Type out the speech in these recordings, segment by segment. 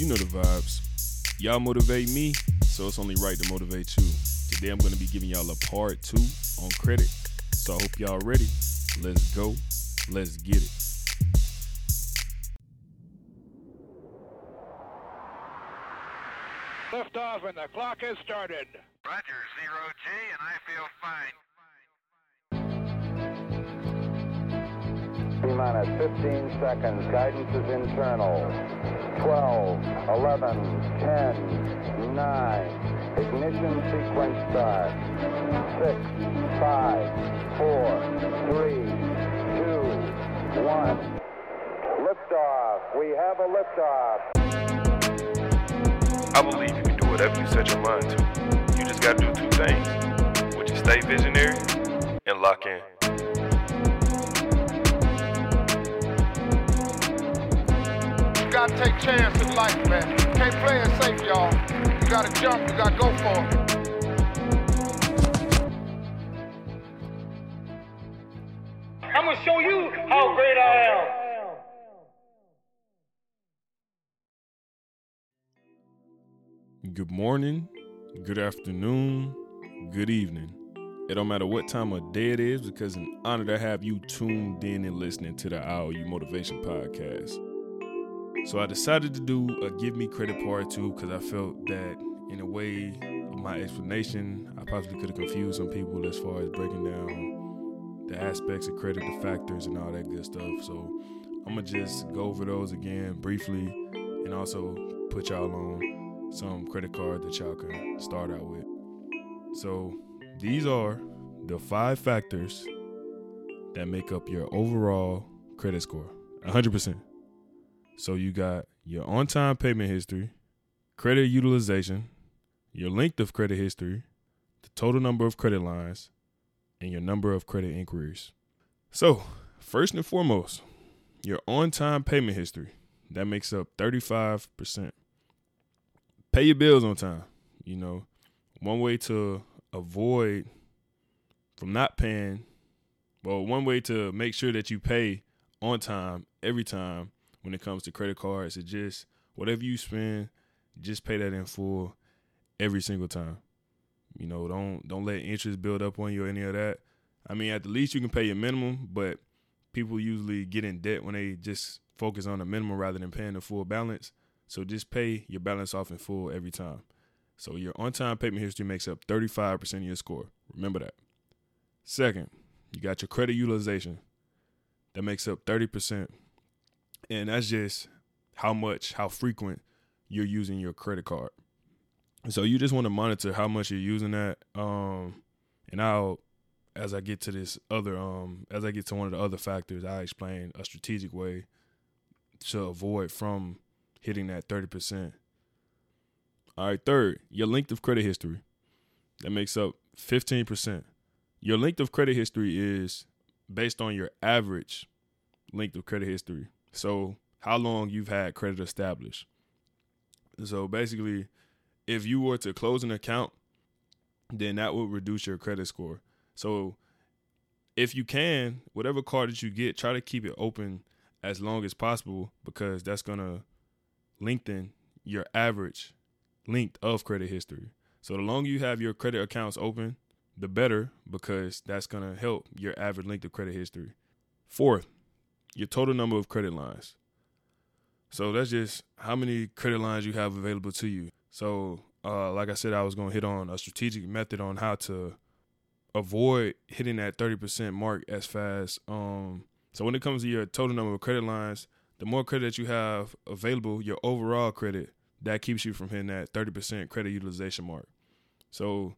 You know the vibes. Y'all motivate me, so it's only right to motivate you. Today I'm going to be giving y'all a part two on credit. So I hope y'all ready. Let's go. Let's get it. Liftoff and the clock has started. Roger, zero G, and I feel fine. T minus 15 seconds. Guidance is internal. 12, 11, 10, 9. Ignition sequence start. 6, 5, 4, 3, 2, 1. Liftoff. We have a liftoff. I believe you can do whatever you set your mind to. You just got to do two things, which is stay visionary and lock in. Gotta take chances in life, man. Can't play it safe, y'all. You gotta jump, you gotta go for it. I'm gonna show you how great I am. Good morning, good afternoon, good evening. It don't matter what time of day it is because it's an honor to have you tuned in and listening to the IOU Motivation Podcast. So I decided to do a Give Me Credit Part 2 because I felt that in a way my explanation, I possibly could have confused some people as far as breaking down the aspects of credit, the factors, and all that good stuff. So I'm going to just go over those again briefly and also put y'all on some credit card that y'all can start out with. So these are the five factors that make up your overall credit score 100%. So you got your on time payment history, credit utilization, your length of credit history, the total number of credit lines, and your number of credit inquiries. So, first and foremost, your on time payment history. That makes up 35%. Pay your bills on time. You know, one way to avoid from not paying, well, one way to make sure that you pay on time every time when it comes to credit cards is just whatever you spend, just pay that in full every single time. You know, don't don't let interest build up on you or any of that. I mean, at the least you can pay your minimum, but people usually get in debt when they just focus on the minimum rather than paying the full balance. So just pay your balance off in full every time. So your on-time payment history makes up 35% of your score. Remember that. Second, you got your credit utilization. That makes up 30%. And that's just how much, how frequent you're using your credit card. So you just want to monitor how much you're using that. Um, and I'll, as I get to this other, um, as I get to one of the other factors, I explain a strategic way to avoid from hitting that 30%. All right, third, your length of credit history. That makes up 15%. Your length of credit history is based on your average length of credit history. So, how long you've had credit established. So, basically, if you were to close an account, then that would reduce your credit score. So, if you can, whatever card that you get, try to keep it open as long as possible because that's going to lengthen your average length of credit history. So the longer you have your credit accounts open, the better because that's going to help your average length of credit history. Fourth, your total number of credit lines. So that's just how many credit lines you have available to you. So, uh, like I said, I was going to hit on a strategic method on how to avoid hitting that 30% mark as fast. Um, so when it comes to your total number of credit lines, the more credit that you have available, your overall credit, that keeps you from hitting that 30% credit utilization mark. So,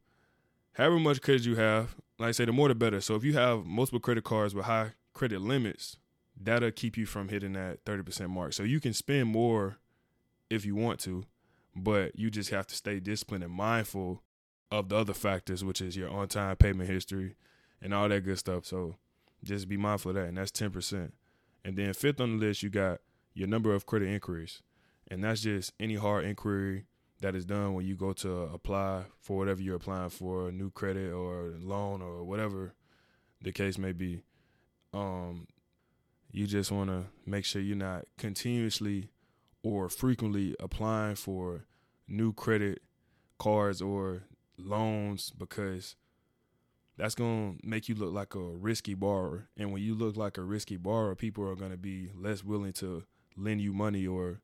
however much credit you have, like I say, the more the better. So, if you have multiple credit cards with high credit limits, that'll keep you from hitting that 30% mark. So, you can spend more if you want to, but you just have to stay disciplined and mindful of the other factors, which is your on time payment history and all that good stuff. So, just be mindful of that. And that's 10%. And then, fifth on the list, you got your number of credit inquiries. And that's just any hard inquiry that is done when you go to apply for whatever you're applying for, a new credit or loan or whatever the case may be. Um, you just want to make sure you're not continuously or frequently applying for new credit cards or loans because that's going to make you look like a risky borrower. And when you look like a risky borrower, people are going to be less willing to lend you money or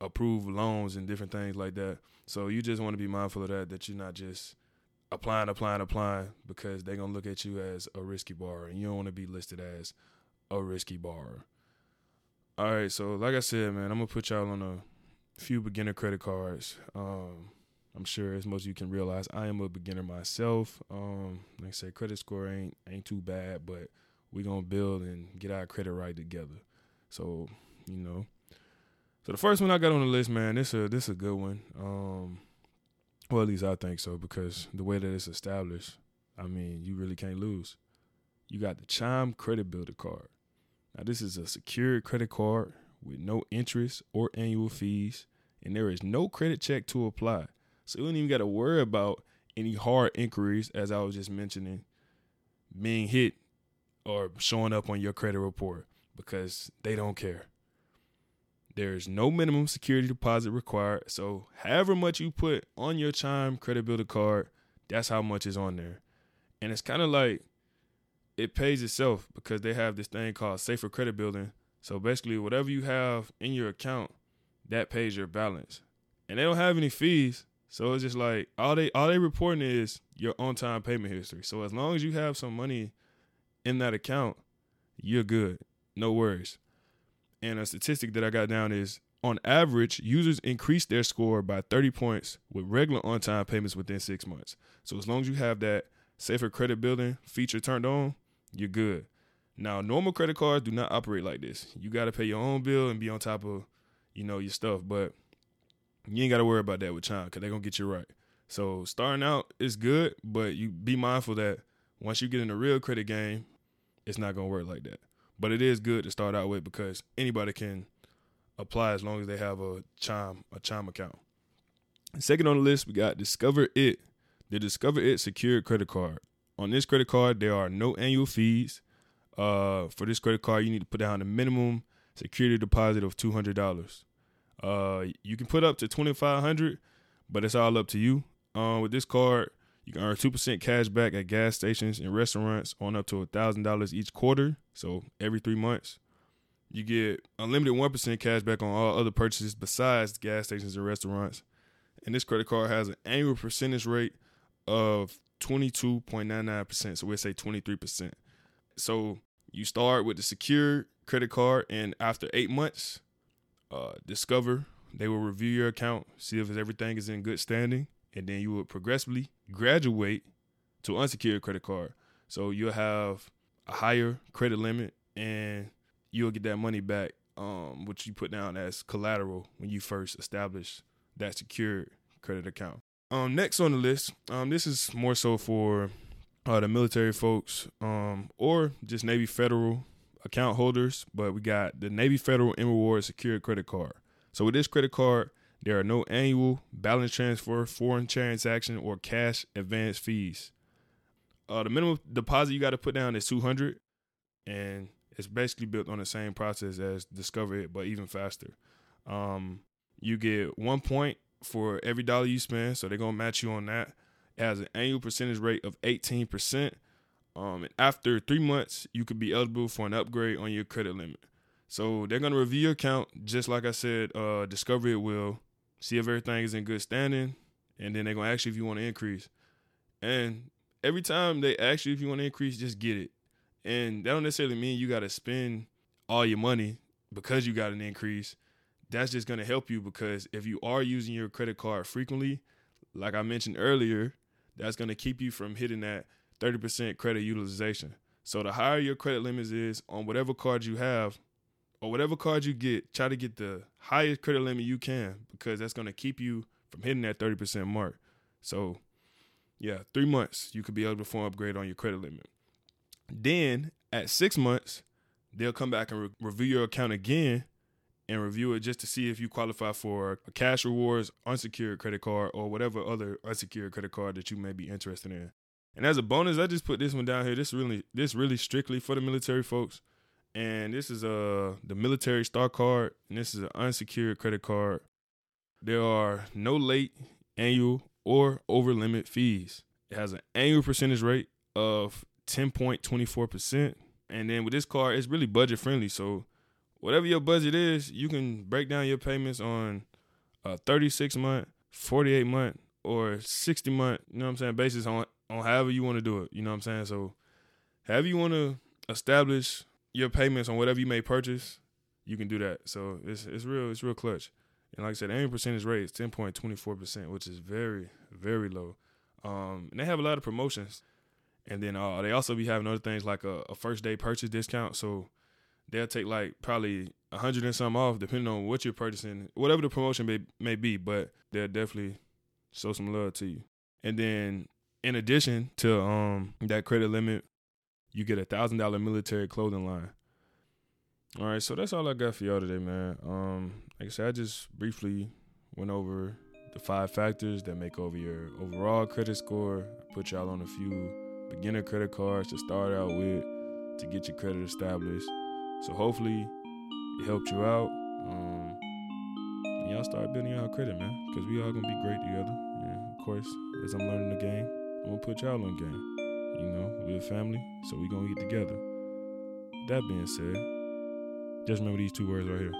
approve loans and different things like that. So you just want to be mindful of that, that you're not just applying, applying, applying because they're going to look at you as a risky borrower and you don't want to be listed as a risky borrower. All right, so like I said, man, I'm to put y'all on a few beginner credit cards. Um, I'm sure as most you can realize, I am a beginner myself. Um, like I said, credit score ain't ain't too bad, but we're gonna build and get our credit right together. So, you know. So the first one I got on the list, man, this a this a good one. Um, well, at least I think so because the way that it's established, I mean, you really can't lose. You got the Chime Credit Builder card. Now, this is a secured credit card with no interest or annual fees, and there is no credit check to apply. So you don't even got to worry about any hard inquiries, as I was just mentioning, being hit or showing up on your credit report because they don't care. There's no minimum security deposit required. So however much you put on your Chime credit builder card, that's how much is on there. And it's kind of like it pays itself because they have this thing called safer credit building. So basically whatever you have in your account, that pays your balance. And they don't have any fees. So it's just like all they all they reporting is your on time payment history. So as long as you have some money in that account, you're good. No worries. And a statistic that I got down is on average, users increase their score by 30 points with regular on time payments within six months. So as long as you have that safer credit building feature turned on, you're good. Now, normal credit cards do not operate like this. You got to pay your own bill and be on top of, you know, your stuff. But you ain't got to worry about that with Chime because they're to get you right. So starting out is good, but you be mindful that once you get in the real credit game, it's not to work like that. But it is good to start out with because anybody can apply as long as they have a Chime a Chime account. Second on the list, we got Discover It, the Discover It secured credit card. On this credit card, there are no annual fees. Uh, for this credit card, you need to put down a minimum security deposit of two hundred dollars. Uh, you can put up to twenty five hundred, but it's all up to you. Uh, with this card, you can earn two percent cash back at gas stations and restaurants on up to thousand dollars each quarter. So every three months, you get unlimited one percent cash back on all other purchases besides gas stations and restaurants. And this credit card has an annual percentage rate of twenty two point nine nine percent. So we'll say twenty three percent. So you start with the secure credit card, and after eight months, uh, Discover they will review your account, see if everything is in good standing, and then you will progressively graduate to unsecured credit card. So you'll have a higher credit limit, and you'll get that money back, um, which you put down as collateral when you first establish that secured credit account. Um, next on the list, um, this is more so for uh, the military folks, um, or just Navy Federal account holders. But we got the Navy Federal M Reward Secured Credit Card. So with this credit card, there are no annual balance transfer, foreign transaction, or cash advance fees. Uh, the minimum deposit you got to put down is two hundred, and it's basically built on the same process as Discover It, but even faster. Um, you get one point for every dollar you spend, so they're gonna match you on that. It has an annual percentage rate of eighteen percent. Um, and after three months, you could be eligible for an upgrade on your credit limit. So they're gonna review your account, just like I said. Uh, Discover It will see if everything is in good standing, and then they're gonna ask you if you want to increase. And every time they ask you if you want to increase, just get it. And that don't necessarily mean you got to spend all your money because you got an increase. That's just going to help you because if you are using your credit card frequently, like I mentioned earlier, that's going to keep you from hitting that 30% credit utilization. So the higher your credit limits is on whatever card you have or whatever card you get, try to get the highest credit limit you can because that's going to keep you from hitting that 30% mark. So yeah, three months you could be eligible for an upgrade on your credit limit. Then at six months, they'll come back and re- review your account again and review it just to see if you qualify for a cash rewards unsecured credit card or whatever other unsecured credit card that you may be interested in. And as a bonus, I just put this one down here. This really this really strictly for the military folks. and this is uh the military star card, and this is an unsecured credit card. There are no late, annual, or over limit fees. It has an annual percentage rate of 10.24%. And then with this card, it's really budget friendly. So whatever your budget is, you can break down your payments on a 36 month, 48 month, or 60 month, you know what I'm saying, basis on on however you want to do it. You know what I'm saying? So however you want to establish your payments on whatever you may purchase, you can do that. So it's it's real, it's real clutch. And like I said, annual percentage rate is 10.24%, which is very, very low. Um, and they have a lot of promotions. And then uh, they also be having other things like a, a, first day purchase discount. So they'll take like probably a hundred and some off, depending on what you're purchasing, whatever the promotion may, may be. But they'll definitely show some love to you. And then in addition to um, that credit limit, you get a thousand dollar military clothing line. All right, so that's all I got for y'all today, man. Um, like I said, I just briefly went over the five factors that make over your overall credit score. I put y'all on a few beginner credit cards to start out with to get your credit established. So hopefully it helped you out. Um, and y'all start building y'all credit, man, because we all gonna be great together. And of course, as I'm learning the game, I'm gonna put y'all on game. You know, we're a family, so we gonna get together. That being said. Just remember these two words right here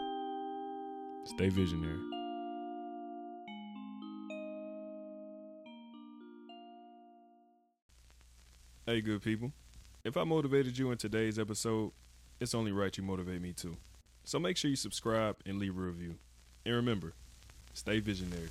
stay visionary. Hey, good people. If I motivated you in today's episode, it's only right you motivate me too. So make sure you subscribe and leave a review. And remember, stay visionary.